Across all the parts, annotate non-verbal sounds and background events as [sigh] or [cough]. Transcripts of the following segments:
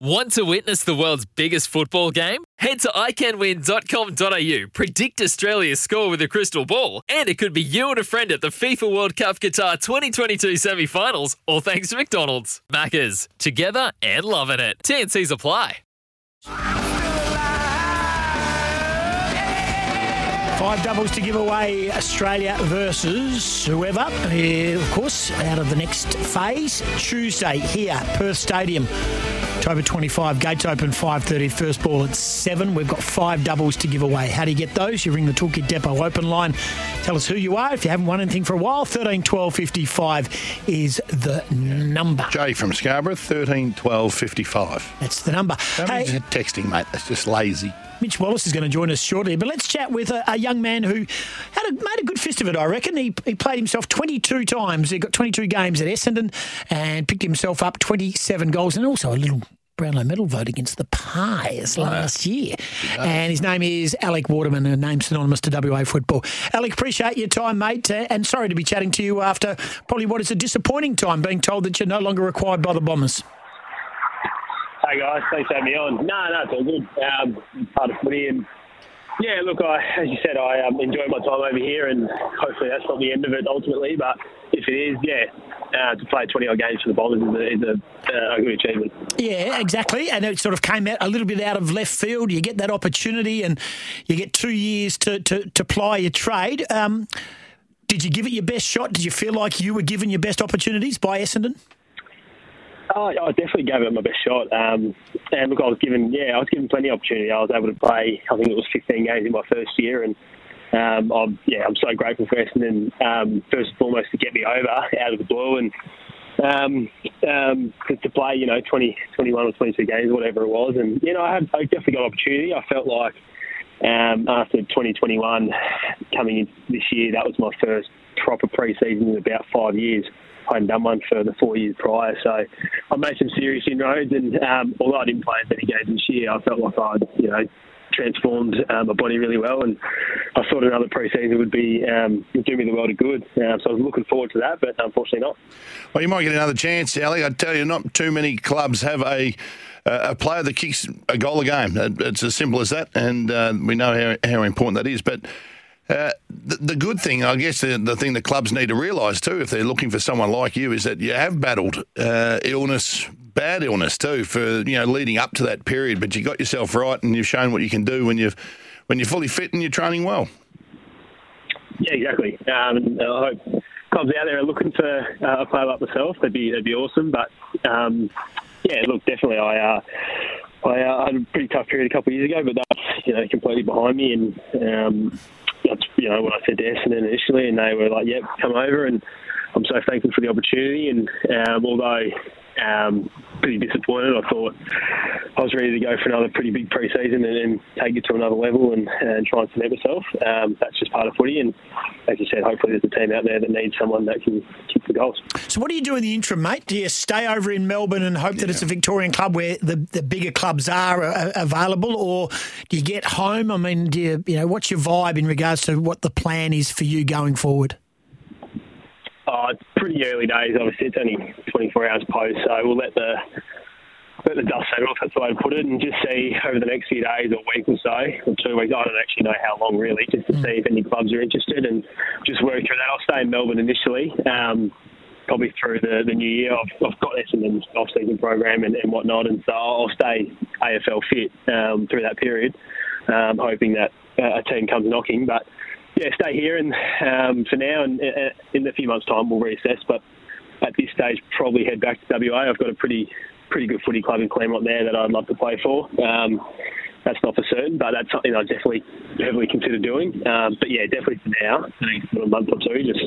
Want to witness the world's biggest football game? Head to iCanWin.com.au, predict Australia's score with a crystal ball, and it could be you and a friend at the FIFA World Cup Qatar 2022 semi finals, all thanks to McDonald's. Maccas, together and loving it. TNC's apply. Five doubles to give away Australia versus whoever. Of course, out of the next phase, Tuesday here, Perth Stadium. October 25, gates open 5.30, first ball at 7. We've got five doubles to give away. How do you get those? You ring the Toolkit Depot open line. Tell us who you are. If you haven't won anything for a while, 13 12 55 is the number. Jay from Scarborough, 13 12 55. That's the number. Don't Hey, texting, mate. That's just lazy. Mitch Wallace is going to join us shortly, but let's chat with a, a young man who had a, made a good fist of it, I reckon. He, he played himself 22 times. He got 22 games at Essendon and picked himself up 27 goals and also a little Brownlow medal vote against the Pies last year. And his name is Alec Waterman, a name synonymous to WA football. Alec, appreciate your time, mate, uh, and sorry to be chatting to you after probably what is a disappointing time being told that you're no longer required by the Bombers. Hey guys, thanks for having me on. No, no, it's all good. Um, part of footy and yeah, look, I, as you said, I um, enjoy my time over here, and hopefully that's not the end of it ultimately. But if it is, yeah, uh, to play 20 odd games for the Bombers is a, is a, uh, good achievement. Yeah, exactly. And it sort of came out a little bit out of left field. You get that opportunity and you get two years to, to, to ply your trade. Um, did you give it your best shot? Did you feel like you were given your best opportunities by Essendon? Oh, I definitely gave it my best shot. Um, and look, I was given, yeah, I was given plenty of opportunity. I was able to play, I think it was 15 games in my first year, and um, I'm, yeah, I'm so grateful for Essendon, um, first and foremost, to get me over out of the blue and um, um, to, to play, you know, 20, 21 or 22 games, whatever it was. And, you know, I, had, I definitely got opportunity. I felt like um, after 2021, coming in this year, that was my first proper pre-season in about five years. I hadn't done one for the four years prior, so I made some serious inroads. And um, although I didn't play as many games this year, I felt like I'd, you know, transformed um, my body really well, and I thought another pre-season would be um, would do me the world of good. Uh, so I was looking forward to that, but unfortunately not. Well, you might get another chance, Ali. I tell you, not too many clubs have a a player that kicks a goal a game. It's as simple as that, and uh, we know how, how important that is. But uh, the, the good thing, I guess, the, the thing the clubs need to realise too, if they're looking for someone like you, is that you have battled uh, illness, bad illness too, for you know leading up to that period. But you got yourself right, and you've shown what you can do when you've when you're fully fit and you're training well. Yeah, exactly. Um, I hope clubs out there are looking for uh, a player like myself. That'd be that'd be awesome. But um, yeah, look, definitely, I. Uh, I uh, had a pretty tough period a couple of years ago, but that's you know completely behind me, and um, that's you know what I said to Essendon initially, and they were like, "Yep, come over," and I'm so thankful for the opportunity. And um, although um, pretty disappointed, I thought I was ready to go for another pretty big pre-season and, and take it to another level and, and try and cement myself. Um, that's just part of footy, and as you said, hopefully there's a team out there that needs someone that can kick the goals. So, what do you do in the interim, mate? Do you stay over in Melbourne and hope that it's a Victorian club where the, the bigger clubs are uh, available, or do you get home? I mean, do you, you know, what's your vibe in regards to what the plan is for you going forward? Oh, it's pretty early days. Obviously, it's only 24 hours post, so we'll let the let the dust settle, if that's the way to put it, and just see over the next few days or week or so, or two weeks. I don't actually know how long really, just to see if any clubs are interested and just work through that. I'll stay in Melbourne initially. Um, Probably through the, the new year, I've, I've got Essendon's off-season program and, and whatnot, and so I'll stay AFL fit um, through that period, um, hoping that uh, a team comes knocking. But yeah, stay here and um, for now, and uh, in a few months' time, we'll reassess. But at this stage, probably head back to WA. I've got a pretty pretty good footy club in Claremont there that I'd love to play for. Um, that's not for certain, but that's something I definitely heavily consider doing. Um, but yeah, definitely for now, the next little month or two, just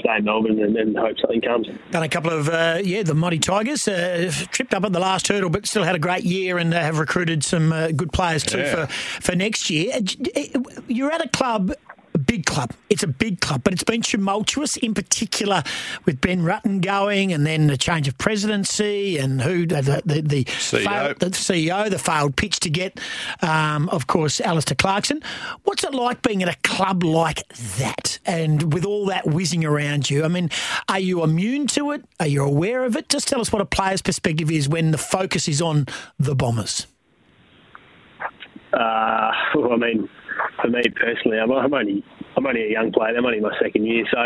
stay in Melbourne and, and hope something comes. Done a couple of uh, yeah, the Mighty Tigers uh, tripped up at the last hurdle, but still had a great year and uh, have recruited some uh, good players too Yeah. for for next year. Uh, You're at a club. A Big club. It's a big club, but it's been tumultuous, in particular with Ben Rutten going, and then the change of presidency, and who the the, the, CEO. failed- the CEO, the failed pitch to get, um, of course, Alastair Clarkson. What's it like being at a club like that, and with all that whizzing around you? I mean, are you immune to it? Are you aware of it? Just tell us what a player's perspective is when the focus is on the Bombers. Uh, [laughs] well, I mean, for me personally, I'm, I'm only I'm only a young player. I'm only in my second year, so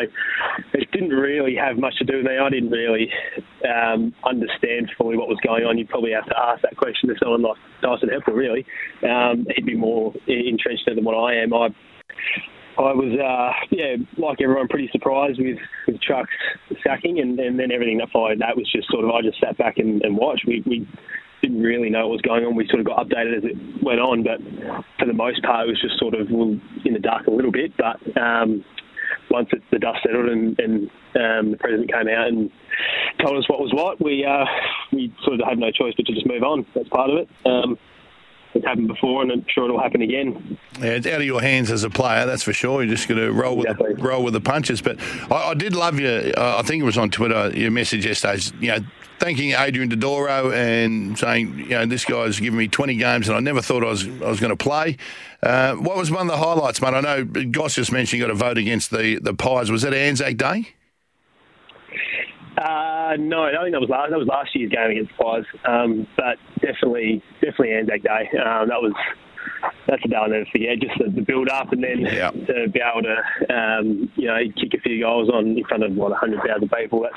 it didn't really have much to do with me. I didn't really um, understand fully what was going on. You'd probably have to ask that question to someone like Dyson Heppell. Really, um, he'd be more entrenched than what I am. I I was, uh, yeah, like everyone, pretty surprised with, with Truck's sacking, and, and then everything that followed that was just sort of I just sat back and, and watched. We, we didn't really know what was going on. We sort of got updated as it went on, but for the most part, it was just sort of in the dark a little bit. But um, once it, the dust settled and, and um, the president came out and told us what was what, we uh, we sort of had no choice but to just move on. That's part of it. Um, it's happened before, and I'm sure it'll happen again. Yeah, it's out of your hands as a player, that's for sure. You're just going to roll with Exactly. the, roll with the punches. But I, I did love your. Uh, I think it was on Twitter. Your message yesterday, you know, thanking Adrian Dodoro and saying, you know, this guy's given me 20 games, and I never thought I was I was going to play. Uh, what was one of the highlights, mate? I know Goss just mentioned you got a vote against the the Pies. Was that Anzac Day? Uh, no, I don't think that was last. That was last year's game against the Pies. Um, but definitely, definitely Anzac Day. Um, that was that's a day I'll never forget. Just the, the build up, and then Yeah. to be able to, um, you know, kick a few goals on in front of what hundred thousand people. That's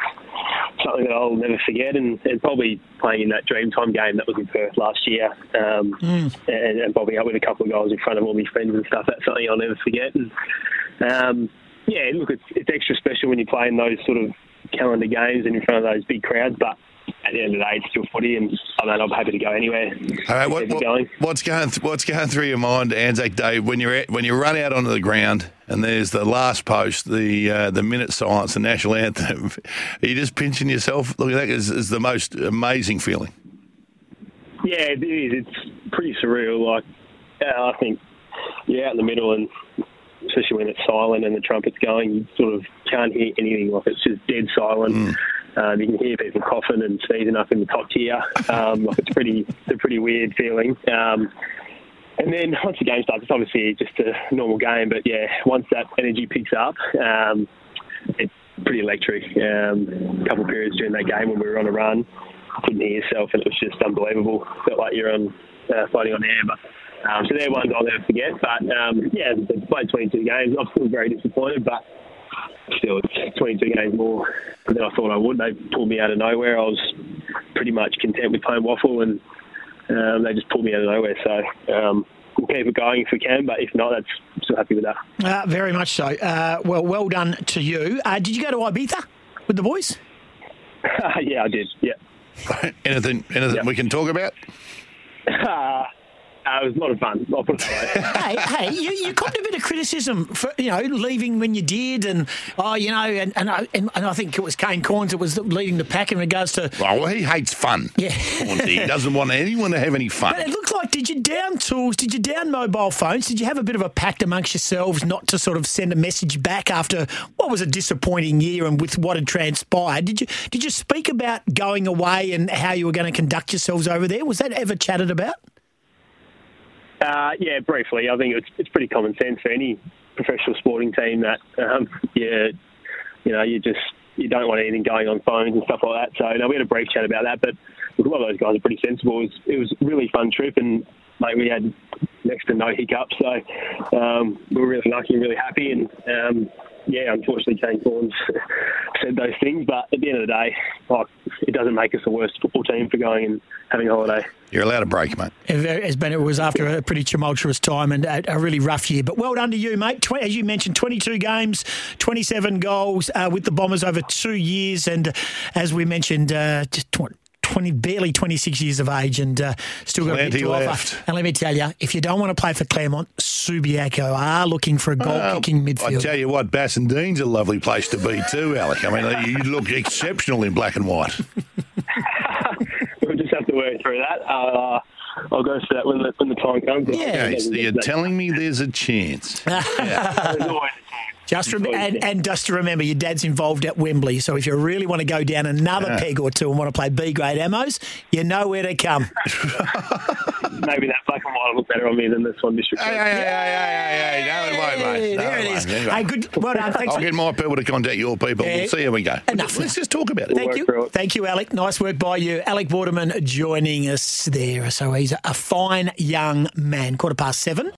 something that I'll never forget. And, and probably playing in that Dreamtime game that was in Perth last year, um, and, and bobbing up with a couple of goals in front of all my friends and stuff. That's something I'll never forget. And um, yeah, look, it's it's extra special when you play in those sort of calendar games and in front of those big crowds, but. At the end of the day, it's still footy, and I mean, I'm happy to go anywhere. All right, what, what- what's going th- what's going through your mind Anzac Day when you're at, when you run out onto the ground and there's the last post, the uh, the minute silence, the national anthem? [laughs] Are you just pinching yourself? Look, at that is, is the most amazing feeling. Yeah, it is. It's pretty surreal. Like, uh, I think you're out in the middle, and especially when it's silent and the trumpet's going, you sort of can't hear anything. Like, it's just dead silent. Um, you can hear people coughing and sneezing up in the top tier. Um, like, it's pretty, it's a pretty weird feeling. Um, and then once the game starts, it's obviously just a normal game. But yeah, once that energy picks up, um, it's pretty electric. Um, a couple of periods during that game when we were on a run, couldn't hear yourself, and it was just unbelievable. Felt like you're on uh, floating on air. But um, so they're ones I'll never forget. But um, yeah, I played 22 games. I'm still very disappointed, but still, it's 22 games more than I thought I would. They pulled me out of nowhere. I was pretty much content with playing WAFL, and um, they just pulled me out of nowhere. So. Um, We'll keep it going if we can, but if not, that's I'm still happy with that. Uh, very much so. Uh, well, well done to you. Uh, did you go to Ibiza with the boys? [laughs] yeah, I did. Yeah. [laughs] anything anything Yeah. we can talk about? [laughs] Uh, it was a lot of fun. I'll put it that way. hey, hey, you, you copped a bit of criticism for you know leaving when you did, and oh, you know, and and I, and, and I think it was Kane Cornes that was leading the pack in regards to. Oh, well, he hates fun. Yeah. Cornesy. he doesn't want anyone to have any fun. But it looks like did you down tools? Did you down mobile phones? Did you have a bit of a pact amongst yourselves not to sort of send a message back after what was a disappointing year and with what had transpired? Did you did you speak about going away and how you were going to conduct yourselves over there? Was that ever chatted about? Uh, yeah, briefly. I think it's it's pretty common sense for any professional sporting team that um, yeah, you know, you just you don't want anything going on phones and stuff like that. So no, we had a brief chat about that, but a lot of those guys are pretty sensible. It was, it was a really fun trip, and mate, we had next to no hiccups. So um, we were really lucky and really happy. And um, yeah, unfortunately, Kane Cornes [laughs] said those things, but at the end of the day, like, it doesn't make us the worst football team for going and having a holiday. You're allowed a break, mate. As been, it was after a pretty tumultuous time and a, a really rough year. But well done to you, mate. Tw- as you mentioned, 22 games, 27 goals uh, with the Bombers over two years. And uh, as we mentioned, uh, just tw- 20, barely 26 years of age and uh, still got a bit Plenty to left. offer. And let me tell you, if you don't want to play for Claremont, Subiaco are looking for a goal kicking I midfield. tell you what, Bassendean's a lovely place to be too, Alec. I mean, you look exceptional in black and white. [laughs] we'll just have to work through that. Uh, I'll go for that when the when the time comes. Yeah. Okay, so you're telling me there's a chance. [laughs] There's always Just rem- and, and just to remember, your dad's involved at Wembley. So if you really want to go down another Yeah. peg or two and want to play B grade ammos, you know where to come. [laughs] maybe that black and white will look better on me than this one Mr. Hey, hey, hey, hey, hey, hey, no, it won't, mate. No, there it won't. is. There you go. Hey, good. Well done. Thanks. I'll for- get my people to contact your people. Yeah. We'll see how we go. Enough Let's just talk about it. Thank work you. Thank you, Alec. Nice work by you. Alec Waterman joining us there. So he's a fine young man. Quarter past seven.